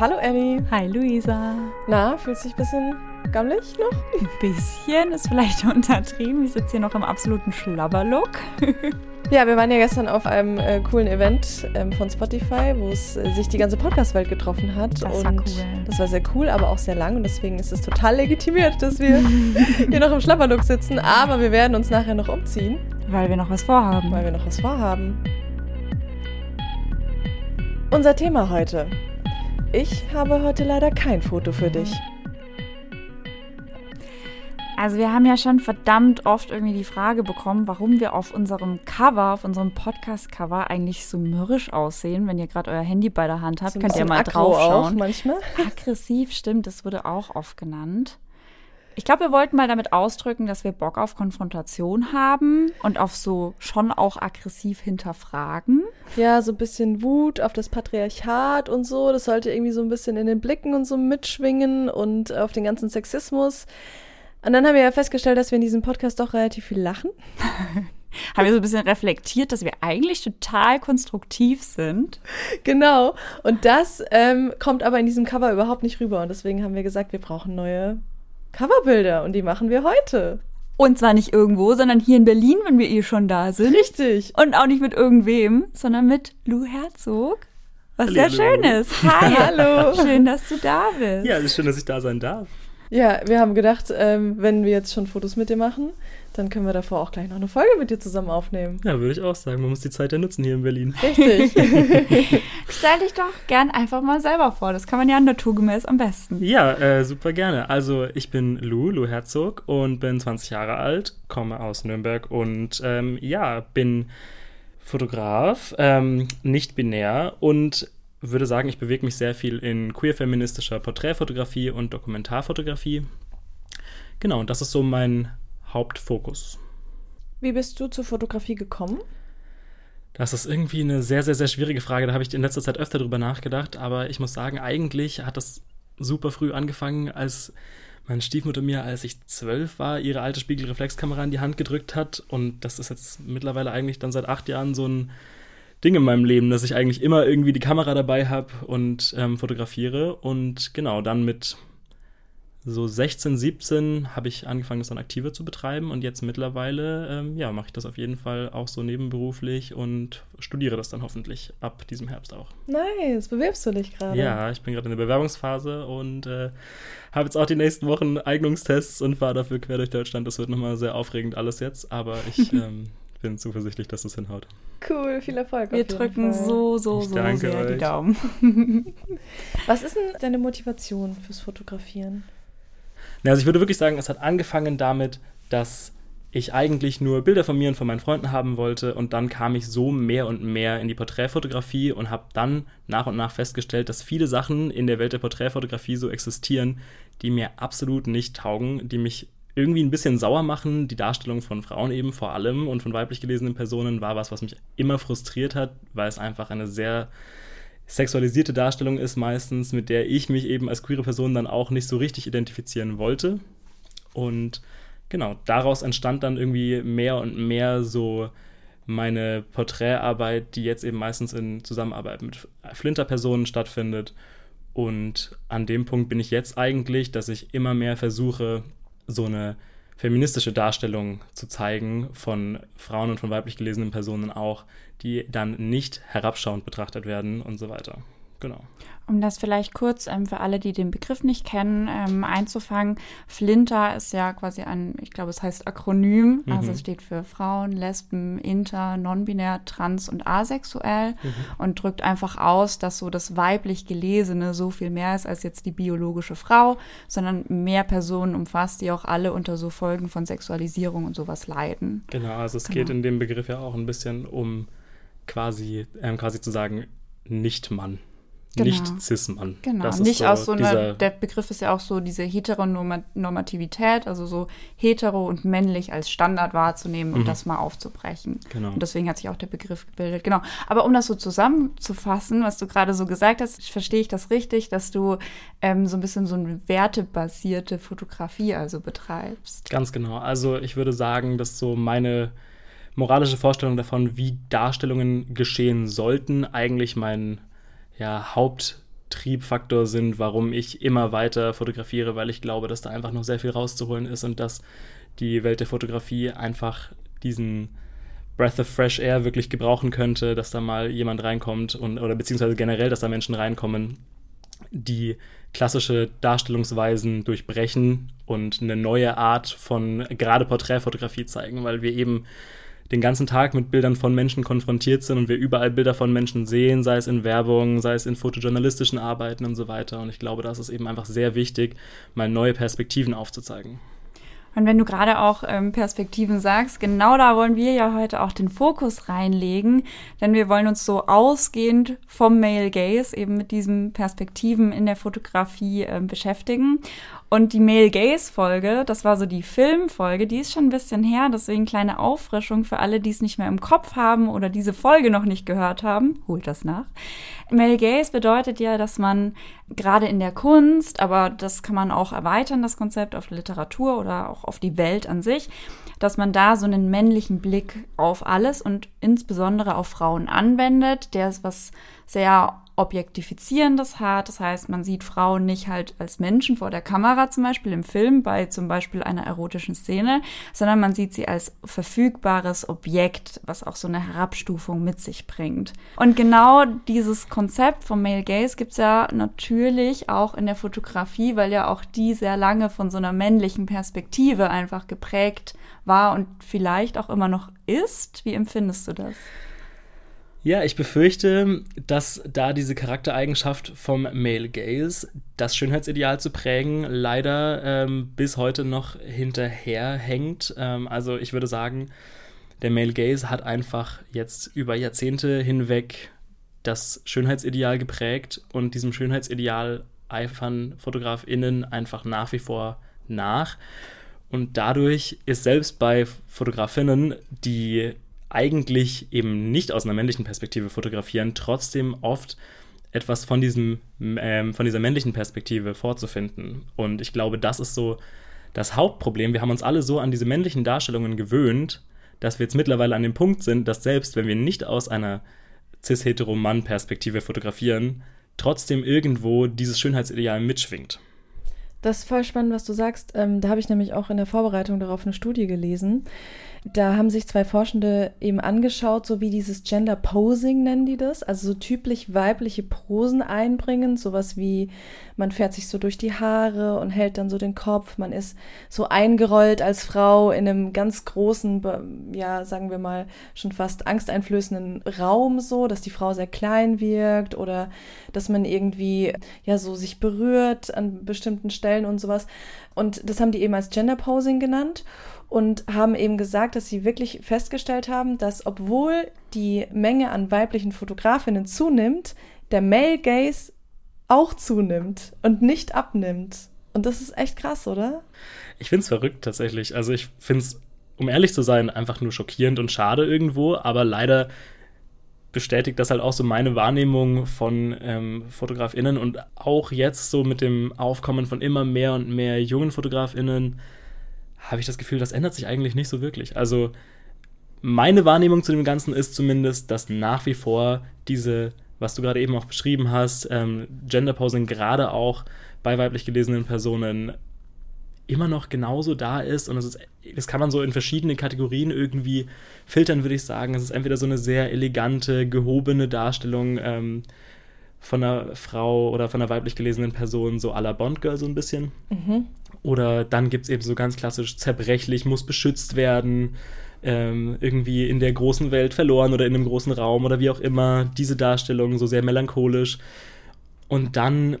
Hallo Annie. Hi Luisa. Na, fühlst du dich ein bisschen gammelig noch? Ein bisschen ist vielleicht untertrieben. Ich sitze hier noch im absoluten Schlabberlook. Ja, wir waren ja gestern auf einem äh, coolen Event ähm, von Spotify, wo es äh, sich die ganze Podcast-Welt getroffen hat. Das und war cool. Das war sehr cool, aber auch sehr lang und deswegen ist es total legitimiert, dass wir hier noch im Schlabberlook sitzen. Aber wir werden uns nachher noch umziehen. Weil wir noch was vorhaben. Weil wir noch was vorhaben. Unser Thema heute. Ich habe heute leider kein Foto für dich. Also wir haben ja schon verdammt oft irgendwie die Frage bekommen, warum wir auf unserem Cover, auf unserem Podcast-Cover eigentlich so mürrisch aussehen. Wenn ihr gerade euer Handy bei der Hand habt, So könnt ihr mal draufschauen. auch manchmal. Aggressiv, stimmt, das wurde auch oft genannt. Ich glaube, wir wollten mal damit ausdrücken, dass wir Bock auf Konfrontation haben und auf so schon auch aggressiv hinterfragen. Ja, so ein bisschen Wut auf das Patriarchat und so. Das sollte irgendwie so ein bisschen in den Blicken und so mitschwingen und auf den ganzen Sexismus. Und dann haben wir ja festgestellt, dass wir in diesem Podcast doch relativ viel lachen. Haben wir so ein bisschen reflektiert, dass wir eigentlich total konstruktiv sind. Genau. Und das ähm, kommt aber in diesem Cover überhaupt nicht rüber. Und deswegen haben wir gesagt, wir brauchen neue Coverbilder. Und die machen wir heute. Und zwar nicht irgendwo, sondern hier in Berlin, wenn wir eh schon da sind. Richtig. Und auch nicht mit irgendwem, sondern mit Lou Herzog. Was sehr Hallo. schön ist. Hi. Hallo. Schön, dass du da bist. Ja, es ist schön, dass ich da sein darf. Ja, wir haben gedacht, ähm, wenn wir jetzt schon Fotos mit dir machen, dann können wir davor auch gleich noch eine Folge mit dir zusammen aufnehmen. Ja, würde ich auch sagen. Man muss die Zeit ja nutzen hier in Berlin. Richtig. Stell dich doch gern einfach mal selber vor. Das kann man ja naturgemäß am besten. Ja, äh, super gerne. Also ich bin Lou, Lou Herzog und bin 20 Jahre alt, komme aus Nürnberg und ähm, ja, bin Fotograf, ähm, nicht binär und würde sagen, ich bewege mich sehr viel in queer-feministischer Porträtfotografie und Dokumentarfotografie. Genau, und das ist so mein Hauptfokus. Wie bist du zur Fotografie gekommen? Das ist irgendwie eine sehr, sehr, sehr schwierige Frage. Da habe ich in letzter Zeit öfter drüber nachgedacht. Aber ich muss sagen, eigentlich hat das super früh angefangen, als meine Stiefmutter mir, als ich zwölf war, ihre alte Spiegelreflexkamera in die Hand gedrückt hat. Und das ist jetzt mittlerweile eigentlich dann seit acht Jahren so ein Ding in meinem Leben, dass ich eigentlich immer irgendwie die Kamera dabei habe und ähm, fotografiere. Und genau, dann mit so 16, 17 habe ich angefangen, das dann aktiver zu betreiben und jetzt mittlerweile, ähm, ja, mache ich das auf jeden Fall auch so nebenberuflich und studiere das dann hoffentlich ab diesem Herbst auch. Nice, bewirbst du dich gerade? Ja, ich bin gerade in der Bewerbungsphase und äh, habe jetzt auch die nächsten Wochen Eignungstests und fahre dafür quer durch Deutschland. Das wird nochmal sehr aufregend alles jetzt, aber ich ähm, bin zuversichtlich, dass das hinhaut. Cool, viel Erfolg. Wir auf jeden drücken Fall. so, so, Ich so danke sehr die euch. Daumen. Was ist denn deine Motivation fürs Fotografieren? Ja, also ich würde wirklich sagen, es hat angefangen damit, dass ich eigentlich nur Bilder von mir und von meinen Freunden haben wollte und dann kam ich so mehr und mehr in die Porträtfotografie und habe dann nach und nach festgestellt, dass viele Sachen in der Welt der Porträtfotografie so existieren, die mir absolut nicht taugen, die mich irgendwie ein bisschen sauer machen. Die Darstellung von Frauen eben vor allem und von weiblich gelesenen Personen war was, was mich immer frustriert hat, weil es einfach eine sehr sexualisierte Darstellung ist meistens, mit der ich mich eben als queere Person dann auch nicht so richtig identifizieren wollte. Und genau, daraus entstand dann irgendwie mehr und mehr so meine Porträtarbeit, die jetzt eben meistens in Zusammenarbeit mit Flinterpersonen stattfindet. Und an dem Punkt bin ich jetzt eigentlich, dass ich immer mehr versuche, so eine feministische Darstellung zu zeigen von Frauen und von weiblich gelesenen Personen auch, die dann nicht herabschauend betrachtet werden und so weiter. Genau. Um das vielleicht kurz ähm, für alle, die den Begriff nicht kennen, ähm, einzufangen. Flinter ist ja quasi ein, ich glaube, es heißt Akronym. Mhm. Also es steht für Frauen, Lesben, Inter, Non-Binär, Trans und Asexuell und drückt einfach aus, dass so das weiblich Gelesene so viel mehr ist als jetzt die biologische Frau, sondern mehr Personen umfasst, die auch alle unter so Folgen von Sexualisierung und sowas leiden. Genau, also es Genau. geht in dem Begriff ja auch ein bisschen um quasi, ähm, quasi zu sagen, nicht Mann. Genau. Nicht Cis-Mann. Genau, nicht aus so einer, der Begriff ist ja auch so diese Heteronormativität, also so hetero und männlich als Standard wahrzunehmen und Mhm. das mal aufzubrechen. Genau. Und deswegen hat sich auch der Begriff gebildet. Genau. Aber um das so zusammenzufassen, was du gerade so gesagt hast, verstehe ich das richtig, dass du ähm, so ein bisschen so eine wertebasierte Fotografie also betreibst. Ganz genau. Also ich würde sagen, dass so meine moralische Vorstellung davon, wie Darstellungen geschehen sollten, eigentlich mein ja, Triebfaktor sind, warum ich immer weiter fotografiere, weil ich glaube, dass da einfach noch sehr viel rauszuholen ist und dass die Welt der Fotografie einfach diesen Breath of Fresh Air wirklich gebrauchen könnte, dass da mal jemand reinkommt und oder beziehungsweise generell, dass da Menschen reinkommen, die klassische Darstellungsweisen durchbrechen und eine neue Art von gerade Porträtfotografie zeigen, weil wir eben den ganzen Tag mit Bildern von Menschen konfrontiert sind und wir überall Bilder von Menschen sehen, sei es in Werbung, sei es in fotojournalistischen Arbeiten und so weiter. Und ich glaube, das ist eben einfach sehr wichtig, mal neue Perspektiven aufzuzeigen. Und wenn du gerade auch ähm, Perspektiven sagst, genau da wollen wir ja heute auch den Fokus reinlegen, denn wir wollen uns so ausgehend vom Male Gaze eben mit diesen Perspektiven in der Fotografie äh, beschäftigen. Und die Male Gaze Folge, das war so die Filmfolge, die ist schon ein bisschen her, deswegen kleine Auffrischung für alle, die es nicht mehr im Kopf haben oder diese Folge noch nicht gehört haben, holt das nach. Male Gaze bedeutet ja, dass man gerade in der Kunst, aber das kann man auch erweitern, das Konzept auf Literatur oder auch auf die Welt an sich, dass man da so einen männlichen Blick auf alles und insbesondere auf Frauen anwendet, der ist was sehr Objektifizierendes hat. Das heißt, man sieht Frauen nicht halt als Menschen vor der Kamera zum Beispiel im Film, bei zum Beispiel einer erotischen Szene, sondern man sieht sie als verfügbares Objekt, was auch so eine Herabstufung mit sich bringt. Und genau dieses Konzept vom Male Gaze gibt es ja natürlich auch in der Fotografie, weil ja auch die sehr lange von so einer männlichen Perspektive einfach geprägt war und vielleicht auch immer noch ist. Wie empfindest du das? Ja, ich befürchte, dass da diese Charaktereigenschaft vom Male Gaze, das Schönheitsideal zu prägen, leider ähm, bis heute noch hinterherhängt. Ähm, also ich würde sagen, der Male Gaze hat einfach jetzt über Jahrzehnte hinweg das Schönheitsideal geprägt und diesem Schönheitsideal eifern FotografInnen einfach nach wie vor nach. Und dadurch ist selbst bei Fotografinnen, die eigentlich eben nicht aus einer männlichen Perspektive fotografieren, trotzdem oft etwas von, diesem, ähm, von dieser männlichen Perspektive vorzufinden. Und ich glaube, das ist so das Hauptproblem. Wir haben uns alle so an diese männlichen Darstellungen gewöhnt, dass wir jetzt mittlerweile an dem Punkt sind, dass selbst wenn wir nicht aus einer cis-hetero-Mann-Perspektive fotografieren, trotzdem irgendwo dieses Schönheitsideal mitschwingt. Das ist voll spannend, was du sagst. Ähm, da habe ich nämlich auch in der Vorbereitung darauf eine Studie gelesen. Da haben sich zwei Forschende eben angeschaut, so wie dieses Gender Posing nennen die das, also so typisch weibliche Posen einbringen, sowas wie man fährt sich so durch die Haare und hält dann so den Kopf, man ist so eingerollt als Frau in einem ganz großen, ja, sagen wir mal, schon fast angsteinflößenden Raum so, dass die Frau sehr klein wirkt oder dass man irgendwie ja so sich berührt an bestimmten Stellen und sowas. Und das haben die eben als Gender Posing genannt und haben eben gesagt, dass sie wirklich festgestellt haben, dass obwohl die Menge an weiblichen Fotografinnen zunimmt, der Male Gaze auch zunimmt und nicht abnimmt. Und das ist echt krass, oder? Ich finde es verrückt tatsächlich. Also ich finde es, um ehrlich zu sein, einfach nur schockierend und schade irgendwo, aber leider bestätigt das halt auch so meine Wahrnehmung von ähm, FotografInnen und auch jetzt so mit dem Aufkommen von immer mehr und mehr jungen FotografInnen habe ich das Gefühl, das ändert sich eigentlich nicht so wirklich. Also meine Wahrnehmung zu dem Ganzen ist zumindest, dass nach wie vor diese, was du gerade eben auch beschrieben hast, ähm, Genderposing gerade auch bei weiblich gelesenen Personen immer noch genauso da ist und das, ist, das kann man so in verschiedene Kategorien irgendwie filtern, würde ich sagen. Es ist entweder so eine sehr elegante, gehobene Darstellung ähm, von einer Frau oder von einer weiblich gelesenen Person, so à la Bond Girl so ein bisschen. Mhm. Oder dann gibt es eben so ganz klassisch zerbrechlich, muss beschützt werden, ähm, irgendwie in der großen Welt verloren oder in einem großen Raum oder wie auch immer. Diese Darstellung so sehr melancholisch. Und dann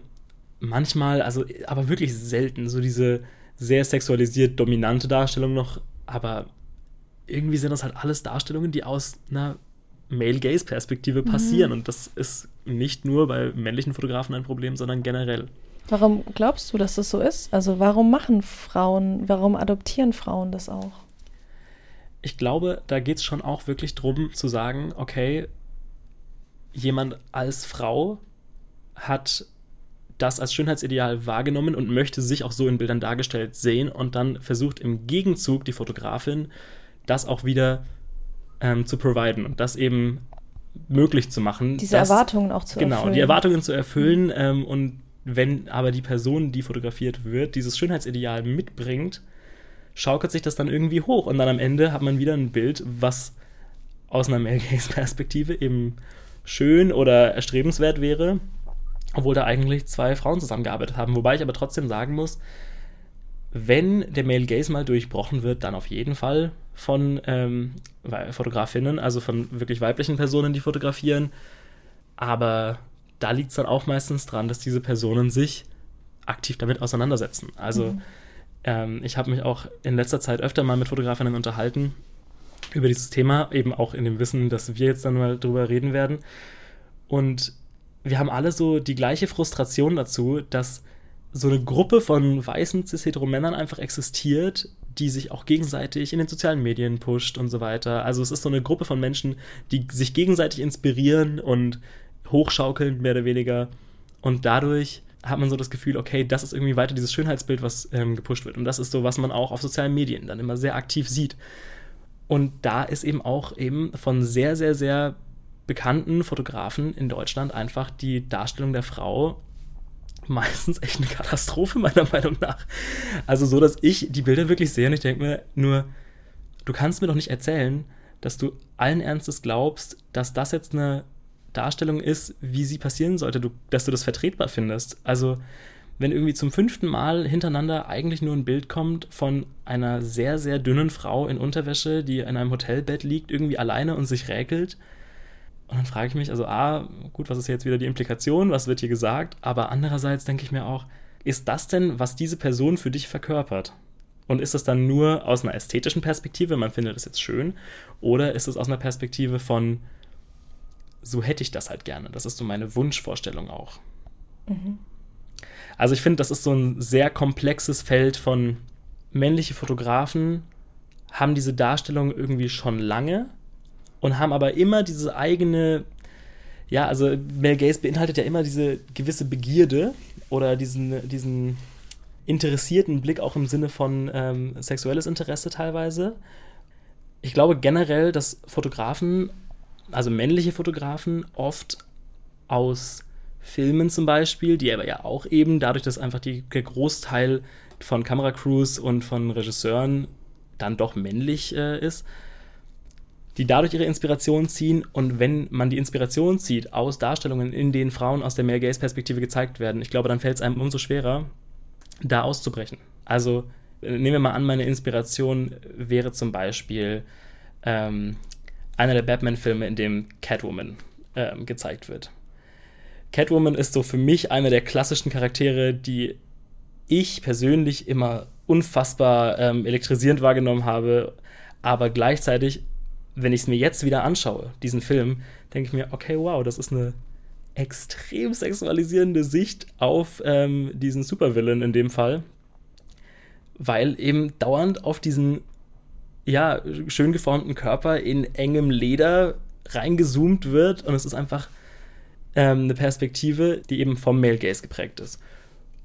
manchmal, also aber wirklich selten, so diese sehr sexualisiert dominante Darstellung noch, aber irgendwie sind das halt alles Darstellungen, die aus einer Male-Gaze-Perspektive passieren. Mhm. Und das ist nicht nur bei männlichen Fotografen ein Problem, sondern generell. Warum glaubst du, dass das so ist? Also warum machen Frauen, warum adoptieren Frauen das auch? Ich glaube, da geht es schon auch wirklich darum zu sagen, okay, jemand als Frau hat das als Schönheitsideal wahrgenommen und möchte sich auch so in Bildern dargestellt sehen und dann versucht im Gegenzug die Fotografin das auch wieder ähm, zu providen und das eben möglich zu machen. Diese dass, Erwartungen auch zu genau, erfüllen. Genau, die Erwartungen zu erfüllen. Ähm, und wenn aber die Person, die fotografiert wird, dieses Schönheitsideal mitbringt, schaukelt sich das dann irgendwie hoch. Und dann am Ende hat man wieder ein Bild, was aus einer Male Gaze Perspektive eben schön oder erstrebenswert wäre, obwohl da eigentlich zwei Frauen zusammengearbeitet haben. Wobei ich aber trotzdem sagen muss, wenn der Male Gaze mal durchbrochen wird, dann auf jeden Fall von ähm, Fotografinnen, also von wirklich weiblichen Personen, die fotografieren. Aber da liegt es dann auch meistens dran, dass diese Personen sich aktiv damit auseinandersetzen. Also mhm. ähm, ich habe mich auch in letzter Zeit öfter mal mit Fotografinnen unterhalten über dieses Thema, eben auch in dem Wissen, dass wir jetzt dann mal drüber reden werden. Und wir haben alle so die gleiche Frustration dazu, dass so eine Gruppe von weißen cis-hetero-Männern einfach existiert, die sich auch gegenseitig in den sozialen Medien pusht und so weiter. Also es ist so eine Gruppe von Menschen, die sich gegenseitig inspirieren und hochschaukeln, mehr oder weniger. Und dadurch hat man so das Gefühl, okay, das ist irgendwie weiter dieses Schönheitsbild, was ähm, gepusht wird. Und das ist so, was man auch auf sozialen Medien dann immer sehr aktiv sieht. Und da ist eben auch eben von sehr, sehr, sehr bekannten Fotografen in Deutschland einfach die Darstellung der Frau meistens echt eine Katastrophe, meiner Meinung nach. Also so, dass ich die Bilder wirklich sehe und ich denke mir nur, du kannst mir doch nicht erzählen, dass du allen Ernstes glaubst, dass das jetzt eine Darstellung ist, wie sie passieren sollte, du, dass du das vertretbar findest. Also wenn irgendwie zum fünften Mal hintereinander eigentlich nur ein Bild kommt von einer sehr, sehr dünnen Frau in Unterwäsche, die in einem Hotelbett liegt, irgendwie alleine und sich räkelt. Und dann frage ich mich, also A, gut, was ist jetzt wieder die Implikation, was wird hier gesagt? Aber andererseits denke ich mir auch, ist das denn, was diese Person für dich verkörpert? Und ist das dann nur aus einer ästhetischen Perspektive, man findet das jetzt schön, oder ist es aus einer Perspektive von, so hätte ich das halt gerne? Das ist so meine Wunschvorstellung auch. Mhm. Also ich finde, das ist so ein sehr komplexes Feld von männliche Fotografen haben diese Darstellung irgendwie schon lange und haben aber immer diese eigene, ja, also Mel Gaze beinhaltet ja immer diese gewisse Begierde oder diesen, diesen interessierten Blick auch im Sinne von ähm, sexuelles Interesse teilweise. Ich glaube generell, dass Fotografen, also männliche Fotografen, oft aus Filmen zum Beispiel, die aber ja auch eben dadurch, dass einfach die, der Großteil von Kameracrews und von Regisseuren dann doch männlich äh, ist, die dadurch ihre Inspiration ziehen und wenn man die Inspiration zieht aus Darstellungen, in denen Frauen aus der Male Gaze Perspektive gezeigt werden, ich glaube, dann fällt es einem umso schwerer, da auszubrechen. Also nehmen wir mal an, meine Inspiration wäre zum Beispiel ähm, einer der Batman-Filme, in dem Catwoman ähm, gezeigt wird. Catwoman ist so für mich einer der klassischen Charaktere, die ich persönlich immer unfassbar ähm, elektrisierend wahrgenommen habe, aber gleichzeitig, wenn ich es mir jetzt wieder anschaue, diesen Film, denke ich mir, okay, wow, das ist eine extrem sexualisierende Sicht auf ähm, diesen Supervillain in dem Fall, weil eben dauernd auf diesen ja schön geformten Körper in engem Leder reingezoomt wird und es ist einfach ähm, eine Perspektive, die eben vom Male Gaze geprägt ist.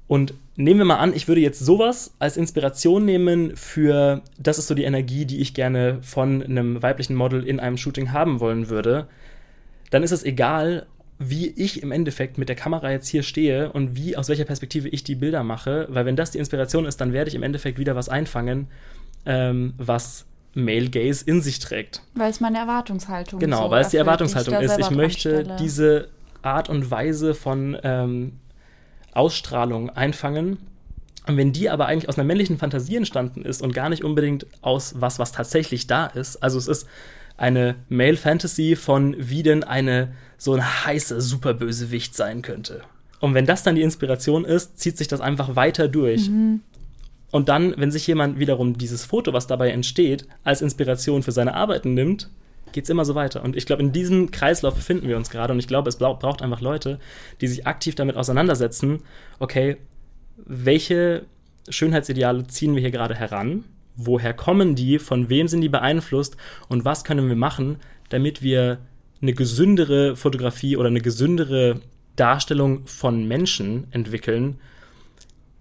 Und nehmen wir mal an, ich würde jetzt sowas als Inspiration nehmen für, das ist so die Energie, die ich gerne von einem weiblichen Model in einem Shooting haben wollen würde, dann ist es egal, wie ich im Endeffekt mit der Kamera jetzt hier stehe und wie, aus welcher Perspektive ich die Bilder mache, weil wenn das die Inspiration ist, dann werde ich im Endeffekt wieder was einfangen, ähm, was Male Gaze in sich trägt. Weil es meine Erwartungshaltung ist. Genau, so weil es die Erwartungshaltung ist. Ich möchte diese Art und Weise von ähm, Ausstrahlung einfangen. Und wenn die aber eigentlich aus einer männlichen Fantasie entstanden ist und gar nicht unbedingt aus was, was tatsächlich da ist, also es ist eine Male Fantasy von wie denn eine so ein heißer Superbösewicht sein könnte. Und wenn das dann die Inspiration ist, zieht sich das einfach weiter durch. Mhm. Und dann, wenn sich jemand wiederum dieses Foto, was dabei entsteht, als Inspiration für seine Arbeiten nimmt, geht es immer so weiter. Und ich glaube, in diesem Kreislauf befinden wir uns gerade. Und ich glaube, es braucht einfach Leute, die sich aktiv damit auseinandersetzen, okay, welche Schönheitsideale ziehen wir hier gerade heran? Woher kommen die? Von wem sind die beeinflusst? Und was können wir machen, damit wir eine gesündere Fotografie oder eine gesündere Darstellung von Menschen entwickeln,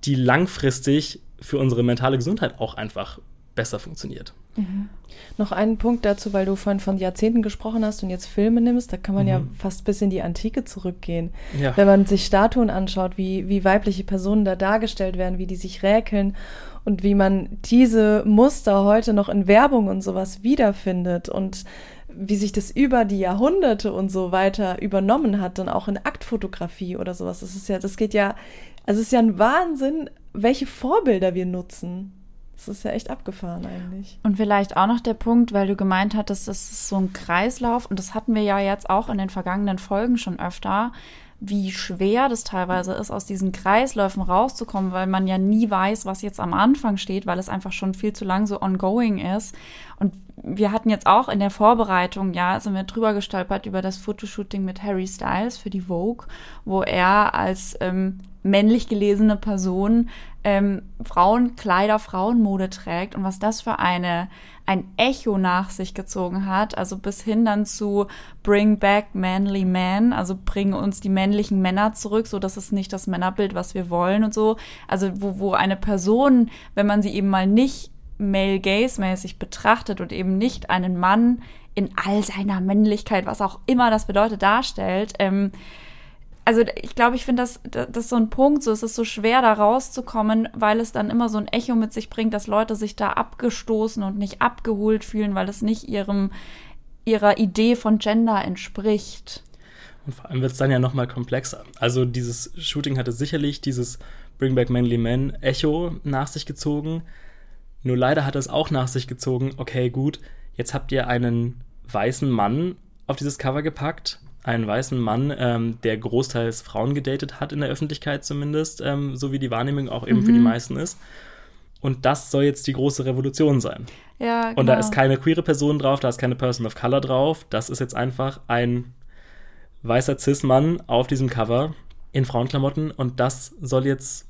die langfristig für unsere mentale Gesundheit auch einfach besser funktioniert. Mhm. Noch einen Punkt dazu, weil du vorhin von Jahrzehnten gesprochen hast und jetzt Filme nimmst, da kann man mhm. ja fast bis in die Antike zurückgehen. Ja. Wenn man sich Statuen anschaut, wie, wie weibliche Personen da dargestellt werden, wie die sich räkeln und wie man diese Muster heute noch in Werbung und sowas wiederfindet und wie sich das über die Jahrhunderte und so weiter übernommen hat, dann auch in Aktfotografie oder sowas. Das ist ja, das geht ja, also es ist ja ein Wahnsinn, welche Vorbilder wir nutzen. Das ist ja echt abgefahren eigentlich. Und vielleicht auch noch der Punkt, weil du gemeint hattest, das ist so ein Kreislauf und das hatten wir ja jetzt auch in den vergangenen Folgen schon öfter, wie schwer das teilweise ist, aus diesen Kreisläufen rauszukommen, weil man ja nie weiß, was jetzt am Anfang steht, weil es einfach schon viel zu lang so ongoing ist. Und wir hatten jetzt auch in der Vorbereitung, ja, sind wir drüber gestolpert über das Fotoshooting mit Harry Styles für die Vogue, wo er als ähm, männlich gelesene Person ähm, Frauenkleider, Frauenmode trägt und was das für eine ein Echo nach sich gezogen hat, also bis hin dann zu Bring Back Manly Men, also bringen uns die männlichen Männer zurück, so dass es nicht das Männerbild, was wir wollen und so. Also wo, wo eine Person, wenn man sie eben mal nicht male gaze mäßig betrachtet und eben nicht einen Mann in all seiner Männlichkeit, was auch immer das bedeutet, darstellt, ähm, also ich glaube, ich finde, das, das so ein Punkt, so es ist so schwer, da rauszukommen, weil es dann immer so ein Echo mit sich bringt, dass Leute sich da abgestoßen und nicht abgeholt fühlen, weil es nicht ihrem, ihrer Idee von Gender entspricht. Und vor allem wird es dann ja nochmal komplexer. Also dieses Shooting hatte sicherlich dieses Bring Back Manly Men Echo nach sich gezogen. Nur leider hat es auch nach sich gezogen, okay, gut, jetzt habt ihr einen weißen Mann auf dieses Cover gepackt einen weißen Mann, ähm, der großteils Frauen gedatet hat, in der Öffentlichkeit zumindest, ähm, so wie die Wahrnehmung auch eben mhm. für die mhm. meisten ist. Und das soll jetzt die große Revolution sein. Ja, genau. Und da genau. ist keine queere Person drauf, da ist keine Person of Color drauf. Das ist jetzt einfach ein weißer Cis-Mann auf diesem Cover in Frauenklamotten und das soll jetzt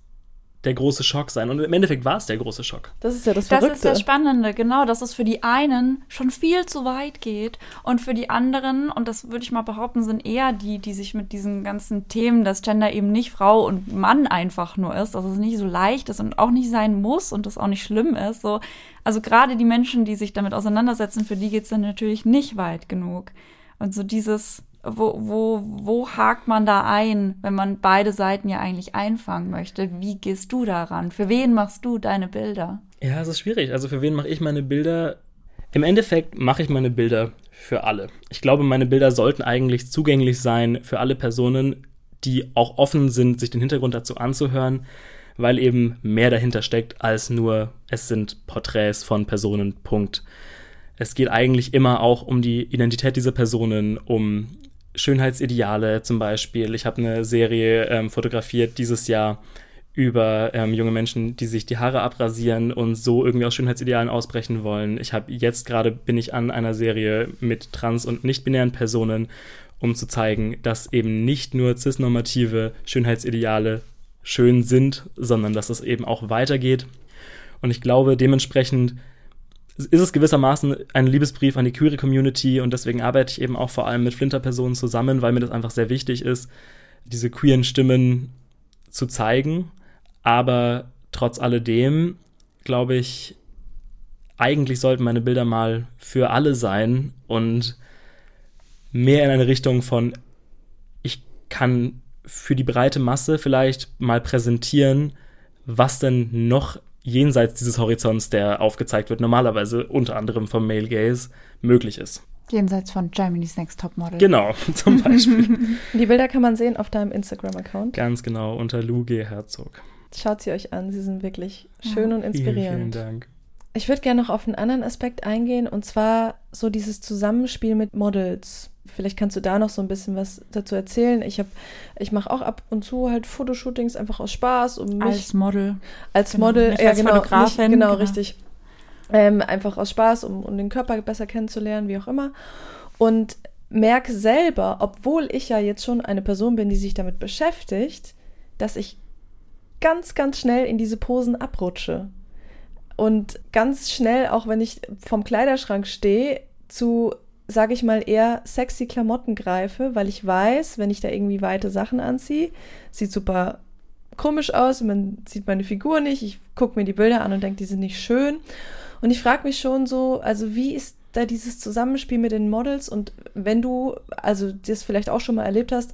der große Schock sein. Und im Endeffekt war es der große Schock. Das ist ja das Verrückte. Das ist das Spannende, genau, dass es für die einen schon viel zu weit geht und für die anderen, und das würde ich mal behaupten, sind eher die, die sich mit diesen ganzen Themen, dass Gender eben nicht Frau und Mann einfach nur ist, dass es nicht so leicht ist und auch nicht sein muss und das auch nicht schlimm ist. So. Also gerade die Menschen, die sich damit auseinandersetzen, für die geht es dann natürlich nicht weit genug. Und so dieses, wo, wo, wo hakt man da ein, wenn man beide Seiten ja eigentlich einfangen möchte? Wie gehst du daran? Für wen machst du deine Bilder? Ja, es ist schwierig. Also für wen mache ich meine Bilder? Im Endeffekt mache ich meine Bilder für alle. Ich glaube, meine Bilder sollten eigentlich zugänglich sein für alle Personen, die auch offen sind, sich den Hintergrund dazu anzuhören, weil eben mehr dahinter steckt als nur, es sind Porträts von Personen, Punkt. Es geht eigentlich immer auch um die Identität dieser Personen, um Schönheitsideale zum Beispiel. Ich habe eine Serie ähm, fotografiert dieses Jahr über ähm, junge Menschen, die sich die Haare abrasieren und so irgendwie aus Schönheitsidealen ausbrechen wollen. Ich habe jetzt gerade bin ich an einer Serie mit trans- und nicht-binären Personen, um zu zeigen, dass eben nicht nur cisnormative Schönheitsideale schön sind, sondern dass es eben auch weitergeht. Und ich glaube, dementsprechend ist es gewissermaßen ein Liebesbrief an die queere Community und deswegen arbeite ich eben auch vor allem mit Flinter-Personen zusammen, weil mir das einfach sehr wichtig ist, diese queeren Stimmen zu zeigen. Aber trotz alledem, glaube ich, eigentlich sollten meine Bilder mal für alle sein und mehr in eine Richtung von, ich kann für die breite Masse vielleicht mal präsentieren, was denn noch jenseits dieses Horizonts, der aufgezeigt wird, normalerweise unter anderem vom Male Gaze möglich ist. Jenseits von Germany's Next Top Model. Genau, zum Beispiel. Die Bilder kann man sehen auf deinem Instagram-Account. Ganz genau, unter Lou G. Herzog. Schaut sie euch an, sie sind wirklich schön ja. und inspirierend. Vielen, vielen Dank. Ich würde gerne noch auf einen anderen Aspekt eingehen und zwar so dieses Zusammenspiel mit Models. Vielleicht kannst du da noch so ein bisschen was dazu erzählen. Ich habe, ich mache auch ab und zu halt Fotoshootings einfach aus Spaß, um mich als Model, als genau, Model, ja als genau, nicht, genau, genau, richtig, ähm, einfach aus Spaß, um, um den Körper besser kennenzulernen, wie auch immer. Und merke selber, obwohl ich ja jetzt schon eine Person bin, die sich damit beschäftigt, dass ich ganz, ganz schnell in diese Posen abrutsche. Und ganz schnell, auch wenn ich vom Kleiderschrank stehe, zu sage ich mal, eher sexy Klamotten greife, weil ich weiß, wenn ich da irgendwie weite Sachen anziehe, sieht super komisch aus, man sieht meine Figur nicht, ich gucke mir die Bilder an und denke, die sind nicht schön. Und ich frage mich schon so, also wie ist da dieses Zusammenspiel mit den Models und wenn du, also das vielleicht auch schon mal erlebt hast,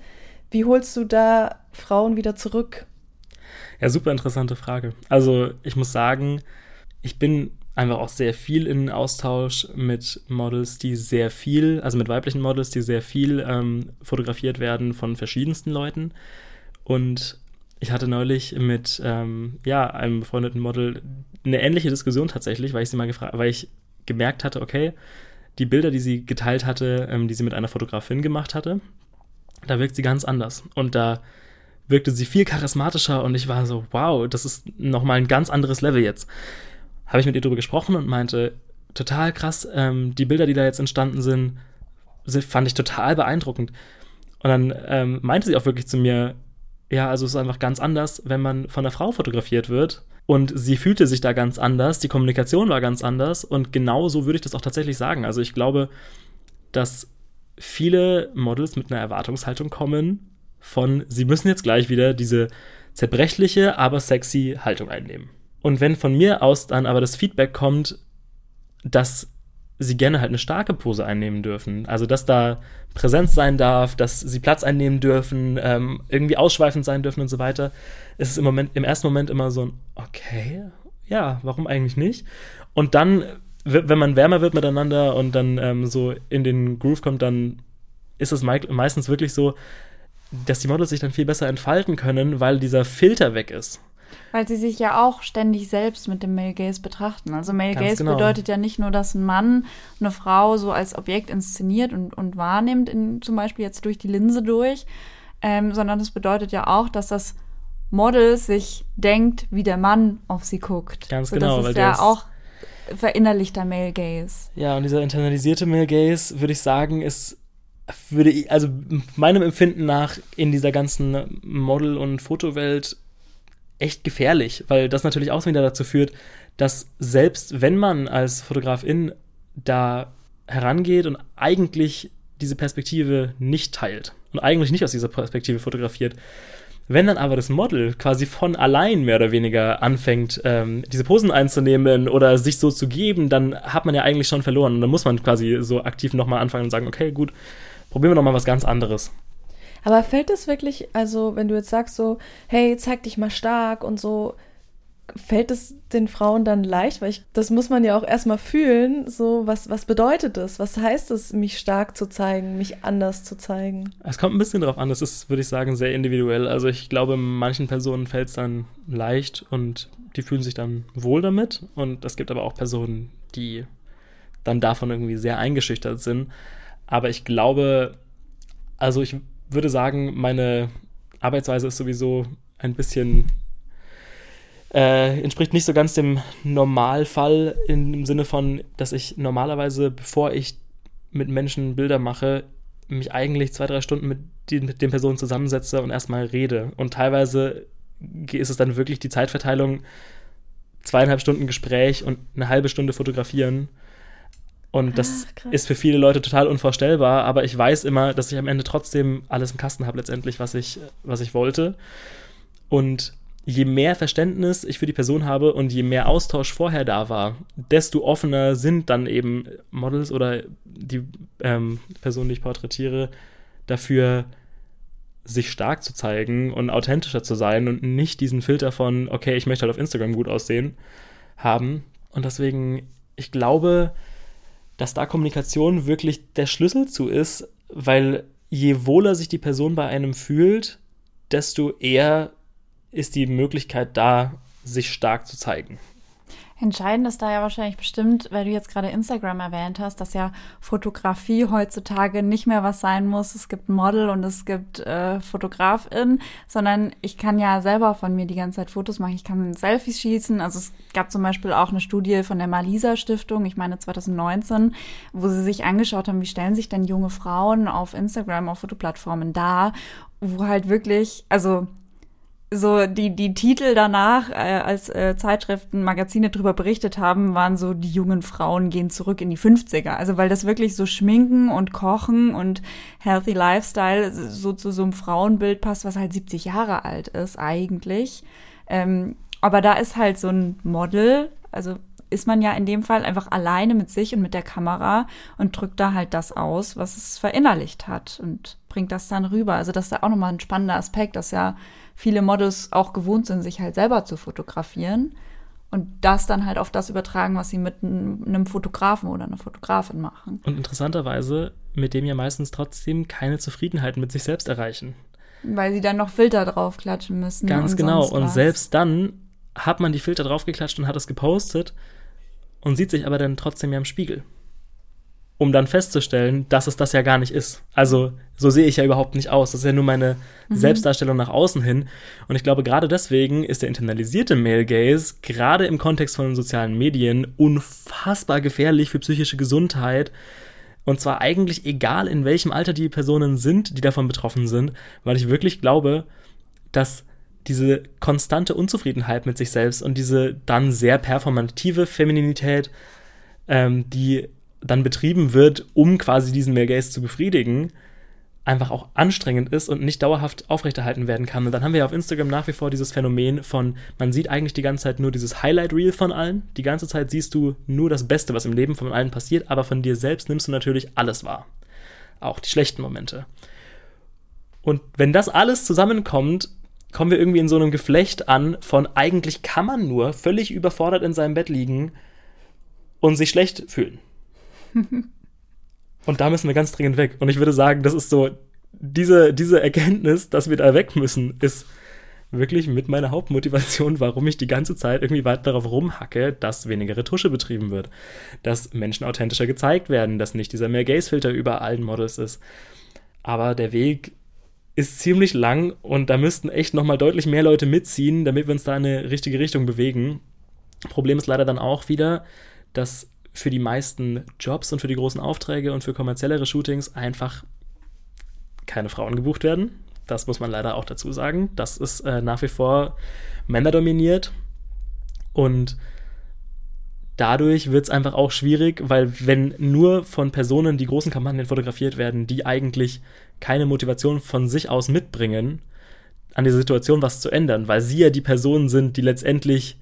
wie holst du da Frauen wieder zurück? Ja, super interessante Frage. Also ich muss sagen, ich bin einfach auch sehr viel in Austausch mit Models, die sehr viel, also mit weiblichen Models, die sehr viel ähm, fotografiert werden von verschiedensten Leuten. Und ich hatte neulich mit ähm, ja, einem befreundeten Model eine ähnliche Diskussion tatsächlich, weil ich sie mal gefragt, weil ich gemerkt hatte, okay, die Bilder, die sie geteilt hatte, ähm, die sie mit einer Fotografin gemacht hatte, da wirkt sie ganz anders. Und da wirkte sie viel charismatischer und ich war so, wow, das ist nochmal ein ganz anderes Level jetzt. Habe ich mit ihr darüber gesprochen und meinte, total krass, ähm, die Bilder, die da jetzt entstanden sind, fand ich total beeindruckend. Und dann ähm, meinte sie auch wirklich zu mir, ja, also es ist einfach ganz anders, wenn man von einer Frau fotografiert wird. Und sie fühlte sich da ganz anders, die Kommunikation war ganz anders und genau so würde ich das auch tatsächlich sagen. Also ich glaube, dass viele Models mit einer Erwartungshaltung kommen von, sie müssen jetzt gleich wieder diese zerbrechliche, aber sexy Haltung einnehmen. Und wenn von mir aus dann aber das Feedback kommt, dass sie gerne halt eine starke Pose einnehmen dürfen, also dass da Präsenz sein darf, dass sie Platz einnehmen dürfen, ähm, irgendwie ausschweifend sein dürfen und so weiter, ist es im Moment, im ersten Moment immer so ein, okay, ja, warum eigentlich nicht? Und dann, wenn man wärmer wird miteinander und dann ähm, so in den Groove kommt, dann ist es meistens wirklich so, dass die Models sich dann viel besser entfalten können, weil dieser Filter weg ist. Weil sie sich ja auch ständig selbst mit dem Male Gaze betrachten. Also Male Ganz Gaze genau. bedeutet ja nicht nur, dass ein Mann eine Frau so als Objekt inszeniert und, und wahrnimmt, in, zum Beispiel jetzt durch die Linse durch, ähm, sondern es bedeutet ja auch, dass das Model sich denkt, wie der Mann auf sie guckt. Ganz so, genau. Das ist ja auch verinnerlichter Male Gaze. Ja, und dieser internalisierte Male Gaze, würde ich sagen, ist würde ich, also meinem Empfinden nach in dieser ganzen Model- und Fotowelt echt gefährlich, weil das natürlich auch wieder dazu führt, dass selbst wenn man als Fotografin da herangeht und eigentlich diese Perspektive nicht teilt und eigentlich nicht aus dieser Perspektive fotografiert, wenn dann aber das Model quasi von allein mehr oder weniger anfängt, ähm, diese Posen einzunehmen oder sich so zu geben, dann hat man ja eigentlich schon verloren. Und dann muss man quasi so aktiv nochmal anfangen und sagen, okay, gut, probieren wir nochmal was ganz anderes. Aber fällt es wirklich, also wenn du jetzt sagst so, hey, zeig dich mal stark und so, fällt es den Frauen dann leicht? Weil ich, das muss man ja auch erstmal fühlen, so, was, was bedeutet das? Was heißt es, mich stark zu zeigen, mich anders zu zeigen? Es kommt ein bisschen drauf an, das ist, würde ich sagen, sehr individuell. Also ich glaube, manchen Personen fällt es dann leicht und die fühlen sich dann wohl damit. Und es gibt aber auch Personen, die dann davon irgendwie sehr eingeschüchtert sind. Aber ich glaube, also ich würde sagen, meine Arbeitsweise ist sowieso ein bisschen äh, entspricht nicht so ganz dem Normalfall im Sinne von, dass ich normalerweise, bevor ich mit Menschen Bilder mache, mich eigentlich zwei, drei Stunden mit, die, mit den Personen zusammensetze und erstmal rede. Und teilweise ist es dann wirklich die Zeitverteilung, zweieinhalb Stunden Gespräch und eine halbe Stunde fotografieren. Und das ah, ist für viele Leute total unvorstellbar, aber ich weiß immer, dass ich am Ende trotzdem alles im Kasten habe, letztendlich, was ich, was ich wollte. Und je mehr Verständnis ich für die Person habe und je mehr Austausch vorher da war, desto offener sind dann eben Models oder die ähm, Personen, die ich porträtiere, dafür, sich stark zu zeigen und authentischer zu sein und nicht diesen Filter von, okay, ich möchte halt auf Instagram gut aussehen, haben. Und deswegen, ich glaube, dass da Kommunikation wirklich der Schlüssel zu ist, weil je wohler sich die Person bei einem fühlt, desto eher ist die Möglichkeit da, sich stark zu zeigen. Entscheidend ist da ja wahrscheinlich bestimmt, weil du jetzt gerade Instagram erwähnt hast, dass ja Fotografie heutzutage nicht mehr was sein muss. Es gibt Model und es gibt äh, Fotografin, sondern ich kann ja selber von mir die ganze Zeit Fotos machen. Ich kann Selfies schießen. Also es gab zum Beispiel auch eine Studie von der Malisa Stiftung, ich meine 2019, wo sie sich angeschaut haben, wie stellen sich denn junge Frauen auf Instagram, auf Fotoplattformen dar, wo halt wirklich, also so die, die Titel danach, äh, als äh, Zeitschriften, Magazine darüber berichtet haben, waren so, die jungen Frauen gehen zurück in die 50er. Also weil das wirklich so Schminken und Kochen und Healthy Lifestyle so zu so einem Frauenbild passt, was halt 70 Jahre alt ist eigentlich. Ähm, aber da ist halt so ein Model, also ist man ja in dem Fall einfach alleine mit sich und mit der Kamera und drückt da halt das aus, was es verinnerlicht hat und bringt das dann rüber. Also das ist ja auch nochmal ein spannender Aspekt, dass ja viele Models auch gewohnt sind, sich halt selber zu fotografieren und das dann halt auf das übertragen, was sie mit einem Fotografen oder einer Fotografin machen. Und interessanterweise mit dem ja meistens trotzdem keine Zufriedenheit mit sich selbst erreichen. Weil sie dann noch Filter draufklatschen müssen. Ganz und genau. Und selbst dann hat man die Filter draufgeklatscht und hat es gepostet und sieht sich aber dann trotzdem ja im Spiegel. Um dann festzustellen, dass es das ja gar nicht ist. Also, so sehe ich ja überhaupt nicht aus. Das ist ja nur meine mhm. Selbstdarstellung nach außen hin. Und ich glaube, gerade deswegen ist der internalisierte Male Gaze gerade im Kontext von sozialen Medien unfassbar gefährlich für psychische Gesundheit. Und zwar eigentlich egal, in welchem Alter die Personen sind, die davon betroffen sind, weil ich wirklich glaube, dass diese konstante Unzufriedenheit mit sich selbst und diese dann sehr performative Femininität, ähm, die dann betrieben wird, um quasi diesen Male Gaze zu befriedigen, einfach auch anstrengend ist und nicht dauerhaft aufrechterhalten werden kann. Und dann haben wir ja auf Instagram nach wie vor dieses Phänomen von, man sieht eigentlich die ganze Zeit nur dieses Highlight-Reel von allen. Die ganze Zeit siehst du nur das Beste, was im Leben von allen passiert, aber von dir selbst nimmst du natürlich alles wahr. Auch die schlechten Momente. Und wenn das alles zusammenkommt, kommen wir irgendwie in so einem Geflecht an von eigentlich kann man nur völlig überfordert in seinem Bett liegen und sich schlecht fühlen. und da müssen wir ganz dringend weg. Und ich würde sagen, das ist so, diese, diese Erkenntnis, dass wir da weg müssen, ist wirklich mit meiner Hauptmotivation, warum ich die ganze Zeit irgendwie weiter darauf rumhacke, dass weniger Retusche betrieben wird, dass Menschen authentischer gezeigt werden, dass nicht dieser mehr Gaze-Filter über allen Models ist. Aber der Weg ist ziemlich lang und da müssten echt nochmal deutlich mehr Leute mitziehen, damit wir uns da in eine richtige Richtung bewegen. Problem ist leider dann auch wieder, dass für die meisten Jobs und für die großen Aufträge und für kommerziellere Shootings einfach keine Frauen gebucht werden. Das muss man leider auch dazu sagen. Das ist äh, nach wie vor männerdominiert und dadurch wird es einfach auch schwierig, weil wenn nur von Personen die großen Kampagnen fotografiert werden, die eigentlich keine Motivation von sich aus mitbringen, an dieser Situation was zu ändern, weil sie ja die Personen sind, die letztendlich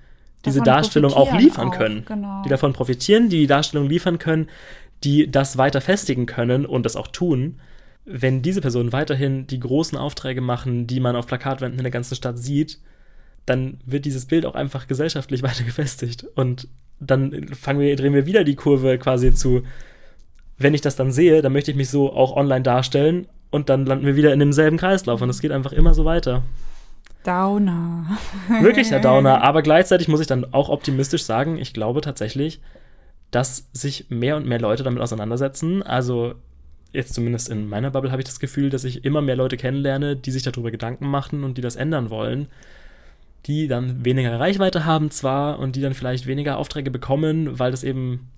diese Darstellung auch liefern auch, können, genau. die davon profitieren, die die Darstellung liefern können, die das weiter festigen können und das auch tun. Wenn diese Personen weiterhin die großen Aufträge machen, die man auf Plakatwänden in der ganzen Stadt sieht, dann wird dieses Bild auch einfach gesellschaftlich weiter gefestigt. Und dann fangen wir, drehen wir wieder die Kurve quasi zu, wenn ich das dann sehe, dann möchte ich mich so auch online darstellen und dann landen wir wieder in demselben Kreislauf und es geht einfach immer so weiter. Downer. Wirklich der Downer, aber gleichzeitig muss ich dann auch optimistisch sagen, ich glaube tatsächlich, dass sich mehr und mehr Leute damit auseinandersetzen. Also jetzt zumindest in meiner Bubble habe ich das Gefühl, dass ich immer mehr Leute kennenlerne, die sich darüber Gedanken machen und die das ändern wollen die dann weniger Reichweite haben zwar und die dann vielleicht weniger Aufträge bekommen, weil das eben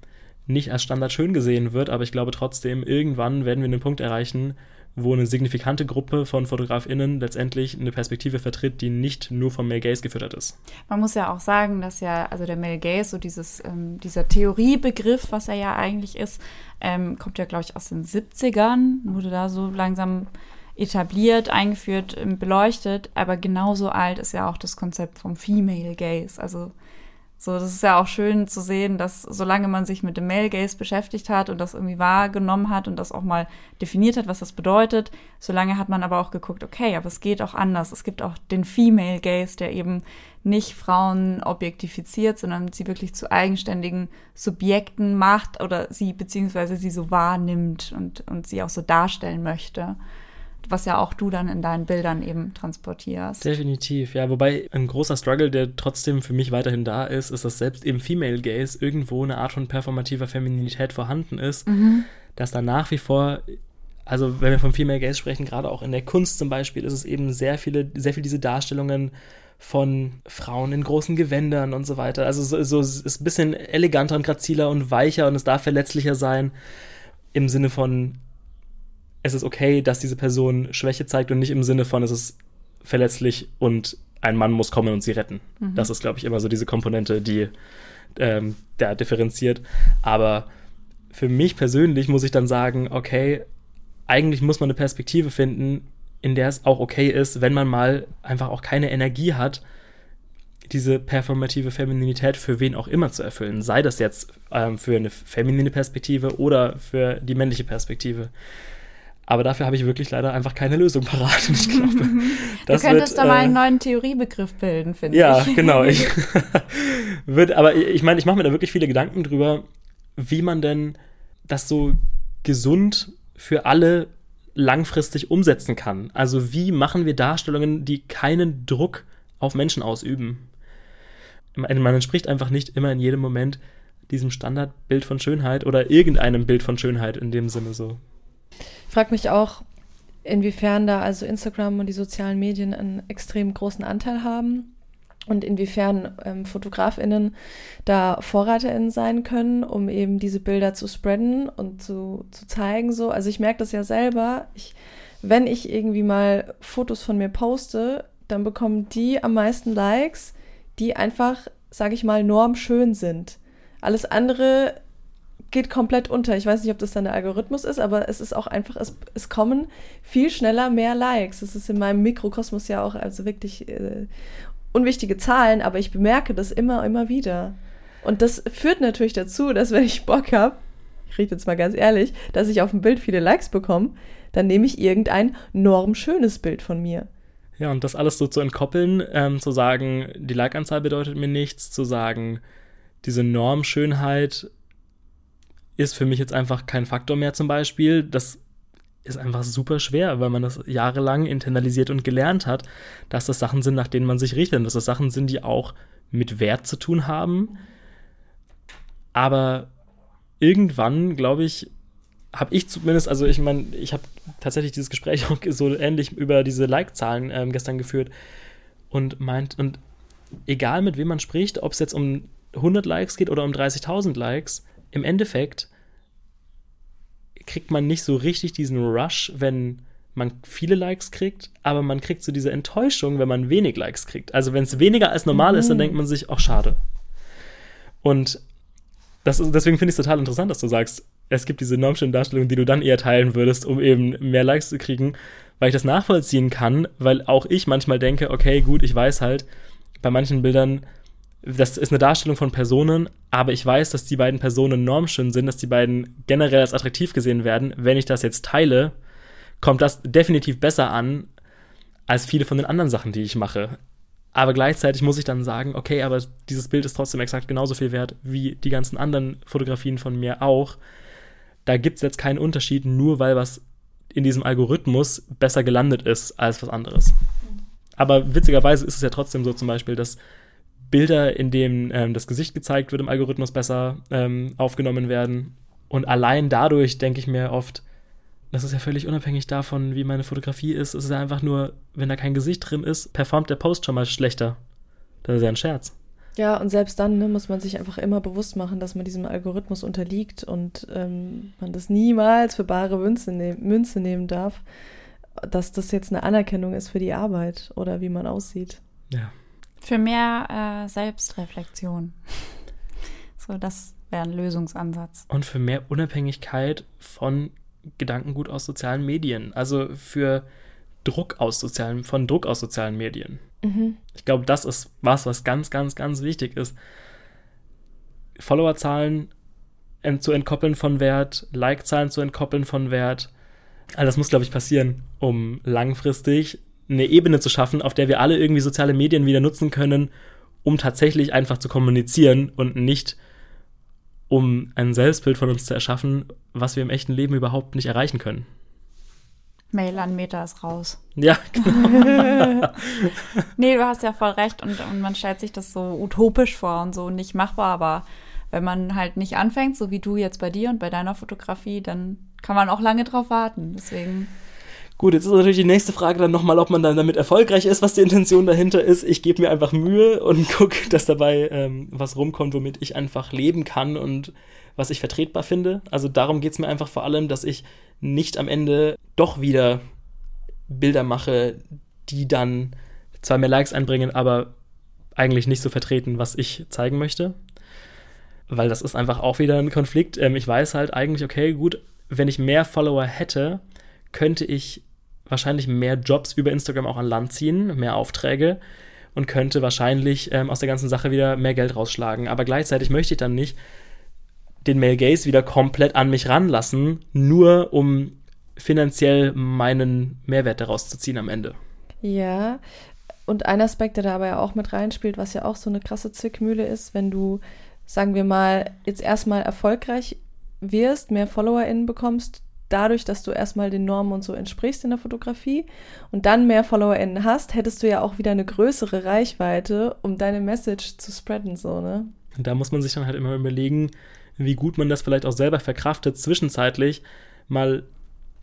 nicht als Standard schön gesehen wird, aber ich glaube trotzdem, irgendwann werden wir einen Punkt erreichen, wo eine signifikante Gruppe von FotografInnen letztendlich eine Perspektive vertritt, die nicht nur vom Male Gaze gefüttert ist. Man muss ja auch sagen, dass ja, also der Male Gaze, so dieses, ähm, dieser Theoriebegriff, was er ja eigentlich ist, ähm, kommt ja, glaube ich, aus den 70ern, wurde da so langsam etabliert, eingeführt, ähm, beleuchtet, aber genauso alt ist ja auch das Konzept vom Female Gaze. Also so, das ist ja auch schön zu sehen, dass solange man sich mit dem Male Gaze beschäftigt hat und das irgendwie wahrgenommen hat und das auch mal definiert hat, was das bedeutet, solange hat man aber auch geguckt, okay, aber es geht auch anders. Es gibt auch den Female Gaze, der eben nicht Frauen objektifiziert, sondern sie wirklich zu eigenständigen Subjekten macht oder sie beziehungsweise sie so wahrnimmt und, und sie auch so darstellen möchte was ja auch du dann in deinen Bildern eben transportierst. Definitiv, ja. Wobei ein großer Struggle, der trotzdem für mich weiterhin da ist, ist, dass selbst im Female Gaze irgendwo eine Art von performativer Femininität vorhanden ist, mhm. dass da nach wie vor also wenn wir vom Female Gaze sprechen, gerade auch in der Kunst zum Beispiel, ist es eben sehr viele, sehr viel diese Darstellungen von Frauen in großen Gewändern und so weiter. Also so, so ist ein bisschen eleganter und graziler und weicher und es darf verletzlicher sein im Sinne von es ist okay, dass diese Person Schwäche zeigt und nicht im Sinne von, es ist verletzlich und ein Mann muss kommen und sie retten. Mhm. Das ist, glaube ich, immer so diese Komponente, die ähm, da differenziert. Aber für mich persönlich muss ich dann sagen, okay, eigentlich muss man eine Perspektive finden, in der es auch okay ist, wenn man mal einfach auch keine Energie hat, diese performative Femininität für wen auch immer zu erfüllen. Sei das jetzt ähm, für eine feminine Perspektive oder für die männliche Perspektive. Aber dafür habe ich wirklich leider einfach keine Lösung parat. Und ich glaube, das du könntest wird, da mal einen äh, neuen Theoriebegriff bilden, finde ja, ich. Ja, genau. Ich wird, aber ich meine, ich mache mir da wirklich viele Gedanken drüber, wie man denn das so gesund für alle langfristig umsetzen kann. Also wie machen wir Darstellungen, die keinen Druck auf Menschen ausüben? Man entspricht einfach nicht immer in jedem Moment diesem Standardbild von Schönheit oder irgendeinem Bild von Schönheit in dem Sinne so. Ich frage mich auch, inwiefern da also Instagram und die sozialen Medien einen extrem großen Anteil haben und inwiefern ähm, FotografInnen da VorreiterInnen sein können, um eben diese Bilder zu spreaden und zu, zu zeigen. So. Also ich merke das ja selber. Ich, wenn ich irgendwie mal Fotos von mir poste, dann bekommen die am meisten Likes, die einfach, sage ich mal, normschön sind. Alles andere geht komplett unter. Ich weiß nicht, ob das dann der Algorithmus ist, aber es ist auch einfach, es, es kommen viel schneller mehr Likes. Das ist in meinem Mikrokosmos ja auch also wirklich äh, unwichtige Zahlen, aber ich bemerke das immer, immer wieder. Und das führt natürlich dazu, dass wenn ich Bock habe, ich rede jetzt mal ganz ehrlich, dass ich auf dem Bild viele Likes bekomme, dann nehme ich irgendein normschönes Bild von mir. Ja, und das alles so zu entkoppeln, ähm, zu sagen, die Like-Anzahl bedeutet mir nichts, zu sagen, diese Normschönheit ist für mich jetzt einfach kein Faktor mehr zum Beispiel. Das ist einfach super schwer, weil man das jahrelang internalisiert und gelernt hat, dass das Sachen sind, nach denen man sich richtet, dass das Sachen sind, die auch mit Wert zu tun haben. Aber irgendwann, glaube ich, habe ich zumindest, also ich meine, ich habe tatsächlich dieses Gespräch auch so ähnlich über diese Like-Zahlen ähm, gestern geführt und meint, und egal mit wem man spricht, ob es jetzt um 100 Likes geht oder um 30.000 Likes, im Endeffekt kriegt man nicht so richtig diesen Rush, wenn man viele Likes kriegt, aber man kriegt so diese Enttäuschung, wenn man wenig Likes kriegt. Also wenn es weniger als normal mhm. ist, dann mhm. denkt man sich, ach schade. Und das ist, deswegen finde ich es total interessant, dass du sagst, es gibt diese normschönen Darstellungen, die du dann eher teilen würdest, um eben mehr Likes zu kriegen, weil ich das nachvollziehen kann, weil auch ich manchmal denke, okay, gut, ich weiß halt, bei manchen Bildern das ist eine Darstellung von Personen, aber ich weiß, dass die beiden Personen normschön sind, dass die beiden generell als attraktiv gesehen werden. Wenn ich das jetzt teile, kommt das definitiv besser an als viele von den anderen Sachen, die ich mache. Aber gleichzeitig muss ich dann sagen, okay, aber dieses Bild ist trotzdem exakt genauso viel wert wie die ganzen anderen Fotografien von mir auch. Da gibt es jetzt keinen Unterschied, nur weil was in diesem Algorithmus besser gelandet ist als was anderes. Aber witzigerweise ist es ja trotzdem so zum Beispiel, dass Bilder, in denen ähm, das Gesicht gezeigt wird im Algorithmus besser ähm, aufgenommen werden. Und allein dadurch denke ich mir oft, das ist ja völlig unabhängig davon, wie meine Fotografie ist. Es ist ja einfach nur, wenn da kein Gesicht drin ist, performt der Post schon mal schlechter. Das ist ja ein Scherz. Ja, und selbst dann ne, muss man sich einfach immer bewusst machen, dass man diesem Algorithmus unterliegt und ähm, man das niemals für bare Münze, ne Münze nehmen darf, dass das jetzt eine Anerkennung ist für die Arbeit oder wie man aussieht. Ja. Für mehr äh, Selbstreflexion. so, das wäre ein Lösungsansatz. Und für mehr Unabhängigkeit von Gedankengut aus sozialen Medien. Also für Druck aus sozialen, von Druck aus sozialen Medien. Mhm. Ich glaube, das ist was, was ganz, ganz, ganz wichtig ist. Followerzahlen zu entkoppeln von Wert, Like-Zahlen zu entkoppeln von Wert. All das muss, glaube ich, passieren, um langfristig eine Ebene zu schaffen, auf der wir alle irgendwie soziale Medien wieder nutzen können, um tatsächlich einfach zu kommunizieren und nicht um ein Selbstbild von uns zu erschaffen, was wir im echten Leben überhaupt nicht erreichen können. Mail an Meta ist raus. Ja, genau. nee, du hast ja voll recht und, und man stellt sich das so utopisch vor und so nicht machbar, aber wenn man halt nicht anfängt, so wie du jetzt bei dir und bei deiner Fotografie, dann kann man auch lange drauf warten. Deswegen Gut, jetzt ist natürlich die nächste Frage dann nochmal, ob man dann damit erfolgreich ist, was die Intention dahinter ist. Ich gebe mir einfach Mühe und gucke, dass dabei ähm, was rumkommt, womit ich einfach leben kann und was ich vertretbar finde. Also darum geht es mir einfach vor allem, dass ich nicht am Ende doch wieder Bilder mache, die dann zwar mehr Likes einbringen, aber eigentlich nicht so vertreten, was ich zeigen möchte. Weil das ist einfach auch wieder ein Konflikt. Ähm, ich weiß halt eigentlich, okay, gut, wenn ich mehr Follower hätte, könnte ich wahrscheinlich mehr Jobs über Instagram auch an Land ziehen, mehr Aufträge. und könnte wahrscheinlich ähm, aus der ganzen Sache wieder mehr Geld rausschlagen. Aber gleichzeitig möchte ich dann nicht den Male Gaze wieder komplett an mich ranlassen, nur um finanziell meinen Mehrwert daraus zu ziehen am Ende. Ja, und ein Aspekt, der da aber ja auch mit reinspielt, was ja auch so eine krasse Zwickmühle ist, wenn du, sagen wir mal, jetzt erstmal erfolgreich wirst, mehr FollowerInnen bekommst, dadurch, dass du erstmal den Normen und so entsprichst in der Fotografie und dann mehr FollowerInnen hast, hättest du ja auch wieder eine größere Reichweite, um deine Message zu spreaden, so, ne? Und da muss man sich dann halt immer überlegen, wie gut man das vielleicht auch selber verkraftet, zwischenzeitlich mal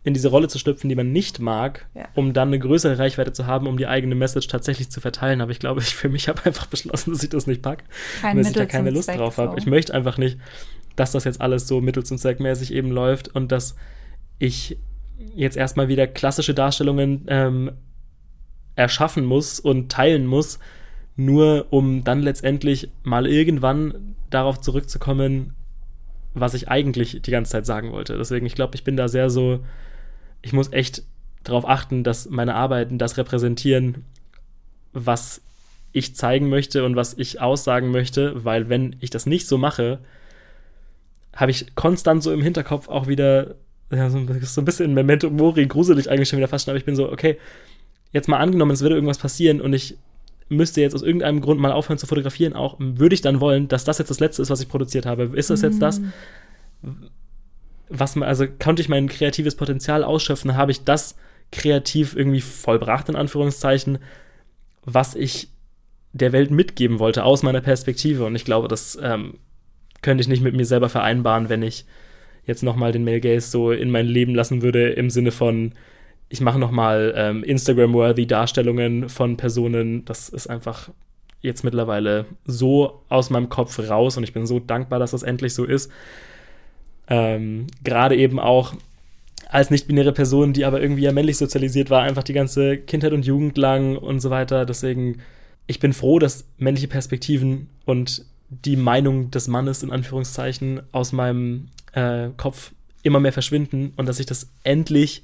in diese Rolle zu schlüpfen, die man nicht mag, ja. um dann eine größere Reichweite zu haben, um die eigene Message tatsächlich zu verteilen. Aber ich glaube, ich für mich habe einfach beschlossen, dass ich das nicht packe, Kein dass ich da keine Lust Zweck drauf habe. So. Ich möchte einfach nicht, dass das jetzt alles so mittels und zweckmäßig eben läuft und dass ich jetzt erstmal wieder klassische Darstellungen ähm, erschaffen muss und teilen muss, nur um dann letztendlich mal irgendwann darauf zurückzukommen, was ich eigentlich die ganze Zeit sagen wollte. Deswegen, ich glaube, ich bin da sehr so, ich muss echt darauf achten, dass meine Arbeiten das repräsentieren, was ich zeigen möchte und was ich aussagen möchte, weil wenn ich das nicht so mache, habe ich konstant so im Hinterkopf auch wieder ja, so, so ein bisschen Memento Mori, gruselig eigentlich schon wieder fast schon, aber ich bin so, okay, jetzt mal angenommen, es würde irgendwas passieren und ich müsste jetzt aus irgendeinem Grund mal aufhören zu fotografieren, auch würde ich dann wollen, dass das jetzt das Letzte ist, was ich produziert habe. Ist das jetzt das, was man, also konnte ich mein kreatives Potenzial ausschöpfen, habe ich das kreativ irgendwie vollbracht, in Anführungszeichen, was ich der Welt mitgeben wollte, aus meiner Perspektive. Und ich glaube, das ähm, könnte ich nicht mit mir selber vereinbaren, wenn ich jetzt nochmal den Male Gaze so in mein Leben lassen würde, im Sinne von, ich mache nochmal ähm, Instagram-worthy Darstellungen von Personen. Das ist einfach jetzt mittlerweile so aus meinem Kopf raus und ich bin so dankbar, dass das endlich so ist. Ähm, Gerade eben auch als nicht-binäre Person, die aber irgendwie ja männlich sozialisiert war, einfach die ganze Kindheit und Jugend lang und so weiter. Deswegen, ich bin froh, dass männliche Perspektiven und die Meinung des Mannes in Anführungszeichen aus meinem äh, Kopf immer mehr verschwinden und dass ich das endlich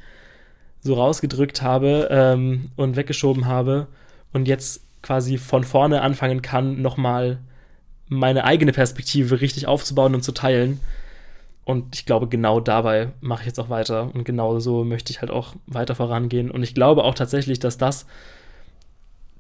so rausgedrückt habe ähm, und weggeschoben habe und jetzt quasi von vorne anfangen kann, nochmal meine eigene Perspektive richtig aufzubauen und zu teilen. Und ich glaube, genau dabei mache ich jetzt auch weiter. Und genau so möchte ich halt auch weiter vorangehen. Und ich glaube auch tatsächlich, dass das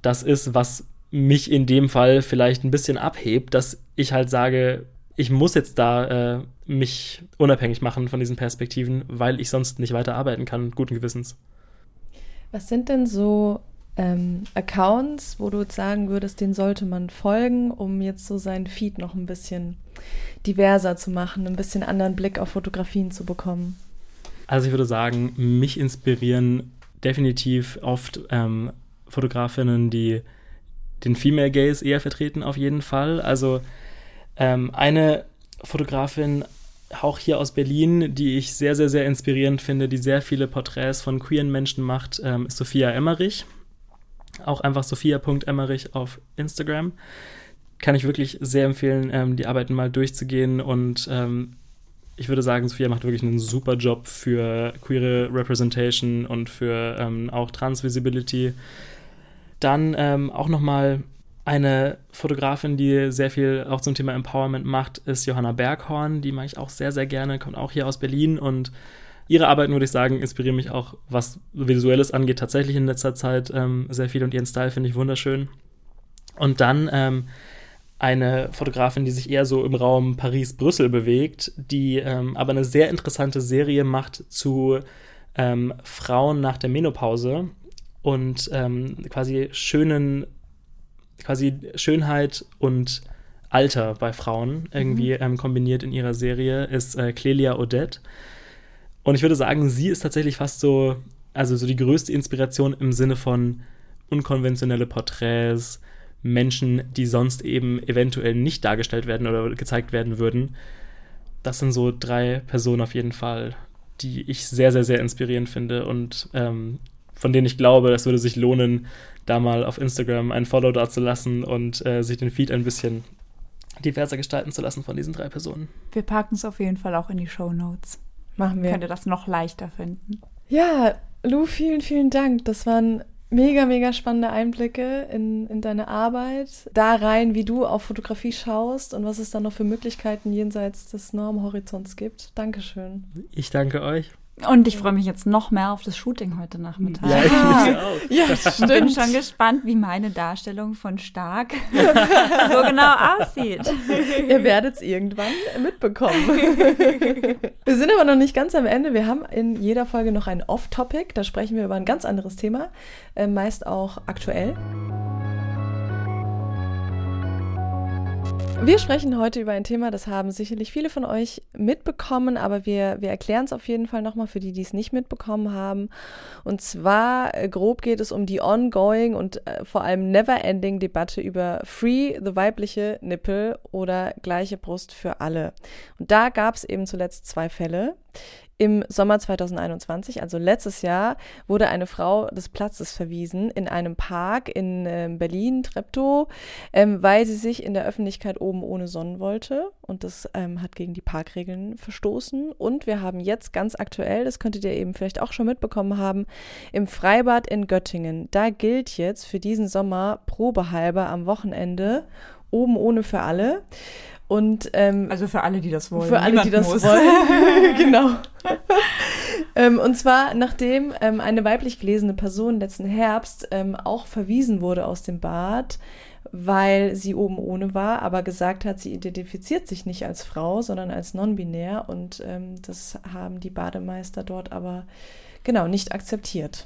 das ist, was mich in dem Fall vielleicht ein bisschen abhebt, dass ich halt sage, ich muss jetzt da äh, mich unabhängig machen von diesen Perspektiven, weil ich sonst nicht weiter arbeiten kann, guten Gewissens. Was sind denn so ähm, Accounts, wo du jetzt sagen würdest, den sollte man folgen, um jetzt so seinen Feed noch ein bisschen diverser zu machen, ein bisschen anderen Blick auf Fotografien zu bekommen? Also ich würde sagen, mich inspirieren definitiv oft ähm, Fotografinnen, die den Female Gaze eher vertreten, auf jeden Fall. Also ähm, eine Fotografin, auch hier aus Berlin, die ich sehr, sehr, sehr inspirierend finde, die sehr viele Porträts von queeren Menschen macht, ähm, ist Sophia Emmerich. Auch einfach sophia.emmerich auf Instagram. Kann ich wirklich sehr empfehlen, ähm, die Arbeiten mal durchzugehen und ähm, ich würde sagen, Sophia macht wirklich einen super Job für queere Representation und für ähm, auch Transvisibility. Dann ähm, auch nochmal eine Fotografin, die sehr viel auch zum Thema Empowerment macht, ist Johanna Berghorn. Die mag ich auch sehr, sehr gerne, kommt auch hier aus Berlin und ihre Arbeiten, würde ich sagen, inspirieren mich auch, was Visuelles angeht, tatsächlich in letzter Zeit ähm, sehr viel und ihren Style finde ich wunderschön. Und dann ähm, eine Fotografin, die sich eher so im Raum Paris-Brüssel bewegt, die ähm, aber eine sehr interessante Serie macht zu ähm, Frauen nach der Menopause und ähm, quasi schönen quasi Schönheit und Alter bei Frauen irgendwie mhm. ähm, kombiniert in ihrer Serie, ist äh, Clelia Odette. Und ich würde sagen, sie ist tatsächlich fast so, also so die größte Inspiration im Sinne von unkonventionelle Porträts, Menschen, die sonst eben eventuell nicht dargestellt werden oder gezeigt werden würden. Das sind so drei Personen auf jeden Fall, die ich sehr, sehr, sehr inspirierend finde und ähm, von denen ich glaube, das würde sich lohnen, da mal auf Instagram ein Follow da zu lassen und äh, sich den Feed ein bisschen diverser gestalten zu lassen von diesen drei Personen. Wir packen es auf jeden Fall auch in die Show Notes. Machen wir. Könnt ihr das noch leichter finden. Ja, Lou, vielen, vielen Dank. Das waren Mega, mega spannende Einblicke in, in deine Arbeit. Da rein, wie du auf Fotografie schaust und was es dann noch für Möglichkeiten jenseits des Normhorizonts gibt. Dankeschön. Ich danke euch. Und ich freue mich jetzt noch mehr auf das Shooting heute Nachmittag. Ja, ich auch. Ja, Ich bin schon gespannt, wie meine Darstellung von Stark so genau aussieht. Ihr werdet es irgendwann mitbekommen. wir sind aber noch nicht ganz am Ende. Wir haben in jeder Folge noch ein Off-Topic. Da sprechen wir über ein ganz anderes Thema, äh, meist auch aktuell. Wir sprechen heute über ein Thema, das haben sicherlich viele von euch mitbekommen, aber wir, wir erklären es auf jeden Fall nochmal für die, die es nicht mitbekommen haben. Und zwar, äh, grob geht es um die ongoing und äh, vor allem never-ending Debatte über Free, the weibliche Nippel oder gleiche Brust für alle. Und da gab es eben zuletzt zwei Fälle. Im Sommer 2021, also letztes Jahr, wurde eine Frau des Platzes verwiesen in einem Park in äh, Berlin, Treptow, ähm, weil sie sich in der Öffentlichkeit oben ohne sonnen wollte. Und das ähm, hat gegen die Parkregeln verstoßen. Und wir haben jetzt ganz aktuell, das könntet ihr eben vielleicht auch schon mitbekommen haben, im Freibad in Göttingen. Da gilt jetzt für diesen Sommer probehalber am Wochenende oben ohne für alle. Und ähm, Also für alle, die das wollen. für alle, Niemand die das muss. wollen. genau. ähm, und zwar, nachdem ähm, eine weiblich gelesene Person letzten Herbst ähm, auch verwiesen wurde aus dem Bad, weil sie oben ohne war, aber gesagt hat, sie identifiziert sich nicht als Frau, sondern als non-binär. Und ähm, das haben die Bademeister dort aber genau nicht akzeptiert.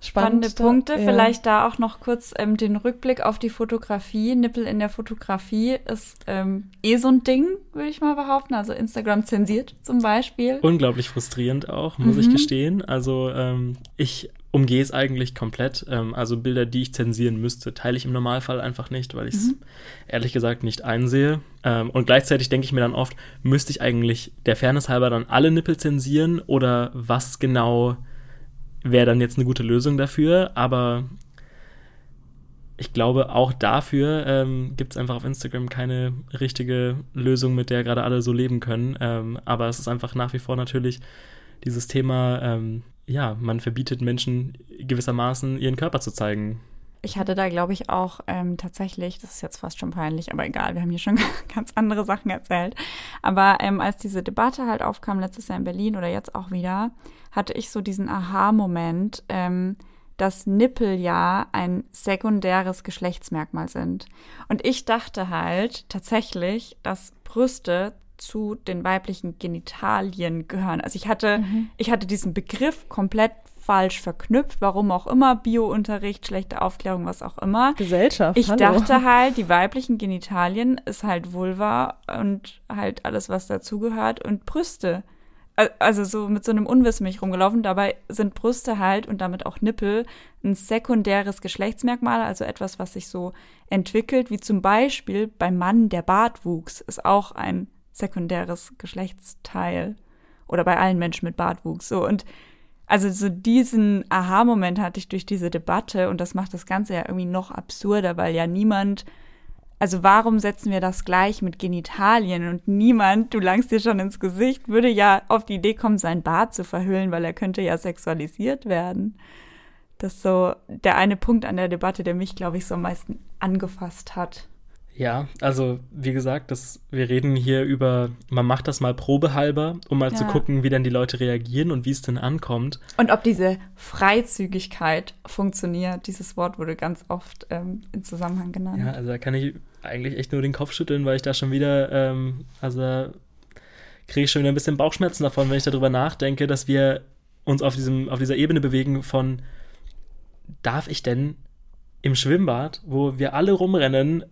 Spannende Punkte. ja. Vielleicht da auch noch kurz ähm, den Rückblick auf die Fotografie. Nippel in der Fotografie ist ähm, eh so ein Ding, würde ich mal behaupten. Also Instagram zensiert zum Beispiel. Unglaublich frustrierend auch, muss Mhm. ich gestehen. Also ähm, ich umgehe es eigentlich komplett. Ähm, also Bilder, die ich zensieren müsste, teile ich im Normalfall einfach nicht, weil ich es ehrlich gesagt nicht einsehe. Ähm, und gleichzeitig denke ich mir dann oft, müsste ich eigentlich der Fairness halber dann alle Nippel zensieren oder was genau wäre dann jetzt eine gute Lösung dafür? Aber ich glaube, auch dafür ähm, gibt es einfach auf Instagram keine richtige Lösung, mit der gerade alle so leben können. Ähm, aber es ist einfach nach wie vor natürlich dieses Thema, ähm, ja, man verbietet Menschen gewissermaßen ihren Körper zu zeigen. Ich hatte da, glaube ich, auch ähm, tatsächlich, das ist jetzt fast schon peinlich, aber egal, wir haben hier schon ganz andere Sachen erzählt. Aber ähm, als diese Debatte halt aufkam, letztes Jahr in Berlin oder jetzt auch wieder, hatte ich so diesen Aha-Moment, ähm, dass Nippel ja ein sekundäres Geschlechtsmerkmal sind. Und ich dachte halt tatsächlich, dass Brüste zu den weiblichen Genitalien gehören. Also ich hatte, ich hatte diesen Begriff komplett falsch verknüpft, warum auch immer, Biounterricht, schlechte Aufklärung, was auch immer. Gesellschaft. Ich hallo. dachte halt, die weiblichen Genitalien ist halt Vulva und halt alles, was dazugehört und Brüste. Al- Also so mit so einem Unwissen mich rumgelaufen. Dabei sind Brüste halt und damit auch Nippel ein sekundäres Geschlechtsmerkmal, also etwas, was sich so entwickelt, wie zum Beispiel beim Mann der Bartwuchs ist auch ein sekundäres Geschlechtsteil. Oder bei allen Menschen mit Bartwuchs. So und also so diesen Aha-Moment hatte ich durch diese Debatte und das macht das Ganze ja irgendwie noch absurder, weil ja niemand, also warum setzen wir das gleich mit Genitalien und niemand, du langst dir schon ins Gesicht, würde ja auf die Idee kommen, sein Bart zu verhüllen, weil er könnte ja sexualisiert werden. Das ist so der eine Punkt an der Debatte, der mich, glaube ich, so am meisten angefasst hat. Ja, also wie gesagt, das, wir reden hier über, man macht das mal probehalber, um mal zu Ja. gucken, wie dann die Leute reagieren und wie es denn ankommt. Und ob diese Freizügigkeit funktioniert, dieses Wort wurde ganz oft ähm, in Zusammenhang genannt. Ja, also da kann ich eigentlich echt nur den Kopf schütteln, weil ich da schon wieder, ähm, also kriege ich schon wieder ein bisschen Bauchschmerzen davon, wenn ich darüber nachdenke, dass wir uns auf, diesem, auf dieser Ebene bewegen von, darf ich denn im Schwimmbad, wo wir alle rumrennen,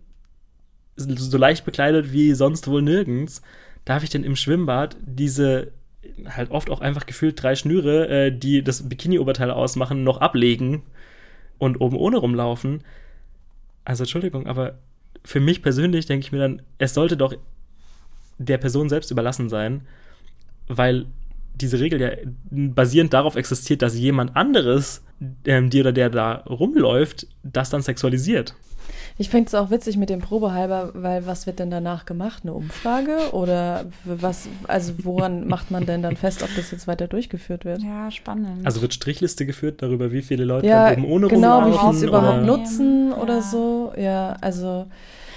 so leicht bekleidet wie sonst wohl nirgends, darf ich denn im Schwimmbad diese halt oft auch einfach gefühlt drei Schnüre, äh, die das Bikini-Oberteil ausmachen, noch ablegen und oben ohne rumlaufen? Also Entschuldigung, aber für mich persönlich denke ich mir dann, es sollte doch der Person selbst überlassen sein, weil diese Regel ja basierend darauf existiert, dass jemand anderes, ähm, die oder der da rumläuft, das dann sexualisiert. Ich finde es auch witzig mit dem Probehalber, weil was wird denn danach gemacht? Eine Umfrage? Oder was, also woran macht man denn dann fest, ob das jetzt weiter durchgeführt wird? Ja, spannend. Also wird Strichliste geführt darüber, wie viele Leute Ja, oben ohne genau, wie rumlaufen? viel es überhaupt nutzen Ja. oder so. Ja, also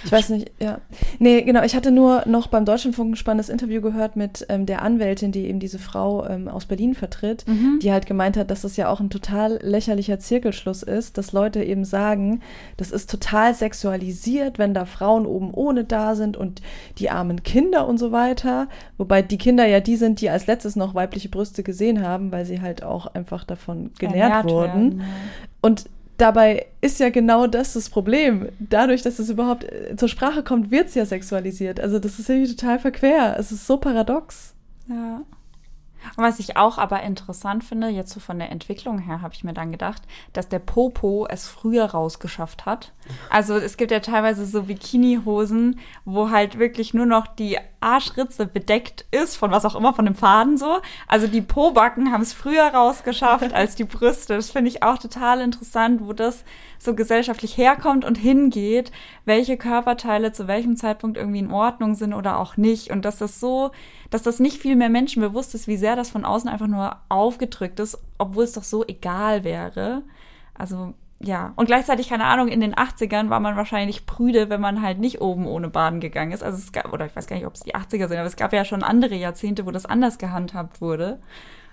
ich weiß nicht, ja. Nee, genau, ich hatte nur noch beim Deutschlandfunk ein spannendes Interview gehört mit ähm, der Anwältin, die eben diese Frau ähm, aus Berlin vertritt, Mhm. die halt gemeint hat, dass das ja auch ein total lächerlicher Zirkelschluss ist, dass Leute eben sagen, das ist total sexualisiert, wenn da Frauen oben ohne da sind und die armen Kinder und so weiter. Wobei die Kinder ja die sind, die als letztes noch weibliche Brüste gesehen haben, weil sie halt auch einfach davon genährt Ernährt wurden. werden. Und dabei ist ja genau das das Problem. Dadurch, dass es überhaupt äh, zur Sprache kommt, wird es ja sexualisiert. Also das ist irgendwie total verquer. Es ist so paradox. Ja. Und was ich auch aber interessant finde, jetzt so von der Entwicklung her, habe ich mir dann gedacht, dass der Popo es früher rausgeschafft hat. Also es gibt ja teilweise so Bikini-Hosen, wo halt wirklich nur noch die Arschritze bedeckt ist, von was auch immer, von dem Faden so. Also die Pobacken haben es früher rausgeschafft als die Brüste. Das finde ich auch total interessant, wo das so gesellschaftlich herkommt und hingeht, welche Körperteile zu welchem Zeitpunkt irgendwie in Ordnung sind oder auch nicht. Und dass das so, dass das nicht viel mehr Menschen bewusst ist, wie sehr das von außen einfach nur aufgedrückt ist, obwohl es doch so egal wäre. Also ja, und gleichzeitig, keine Ahnung, in den 80ern war man wahrscheinlich prüde, wenn man halt nicht oben ohne Baden gegangen ist. Also es gab, oder ich weiß gar nicht, ob es die 80er sind, aber es gab ja schon andere Jahrzehnte, wo das anders gehandhabt wurde.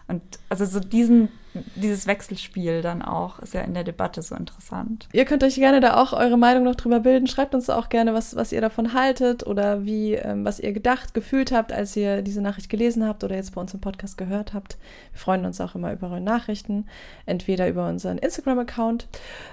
Und also so diesen, dieses Wechselspiel dann auch ist ja in der Debatte so interessant. Ihr könnt euch gerne da auch eure Meinung noch drüber bilden. Schreibt uns auch gerne, was, was ihr davon haltet oder wie, ähm, was ihr gedacht, gefühlt habt, als ihr diese Nachricht gelesen habt oder jetzt bei uns im Podcast gehört habt. Wir freuen uns auch immer über eure Nachrichten, entweder über unseren Instagram-Account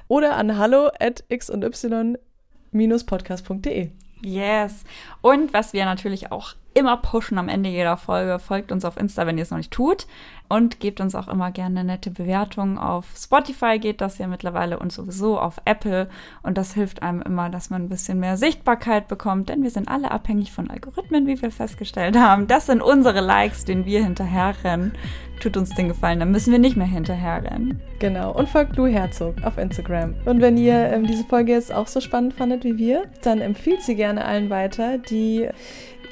oder an hallo at x und y-podcast.de. Yes. Und was wir natürlich auch immer pushen am Ende jeder Folge, folgt uns auf Insta, wenn ihr es noch nicht tut. Und gebt uns auch immer gerne eine nette Bewertung. Auf Spotify geht das ja mittlerweile und sowieso auf Apple. Und das hilft einem immer, dass man ein bisschen mehr Sichtbarkeit bekommt, denn wir sind alle abhängig von Algorithmen, wie wir festgestellt haben. Das sind unsere Likes, denen wir hinterherrennen. Tut uns den Gefallen, dann müssen wir nicht mehr hinterherrennen. Genau. Und folgt Lou Herzog auf Instagram. Und wenn ihr ähm, diese Folge jetzt auch so spannend fandet wie wir, dann empfiehlt sie gerne allen weiter, die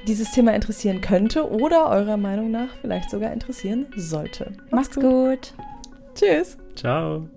dieses Thema interessieren könnte oder eurer Meinung nach vielleicht sogar interessieren sollte. Macht's gut. Tschüss. Ciao.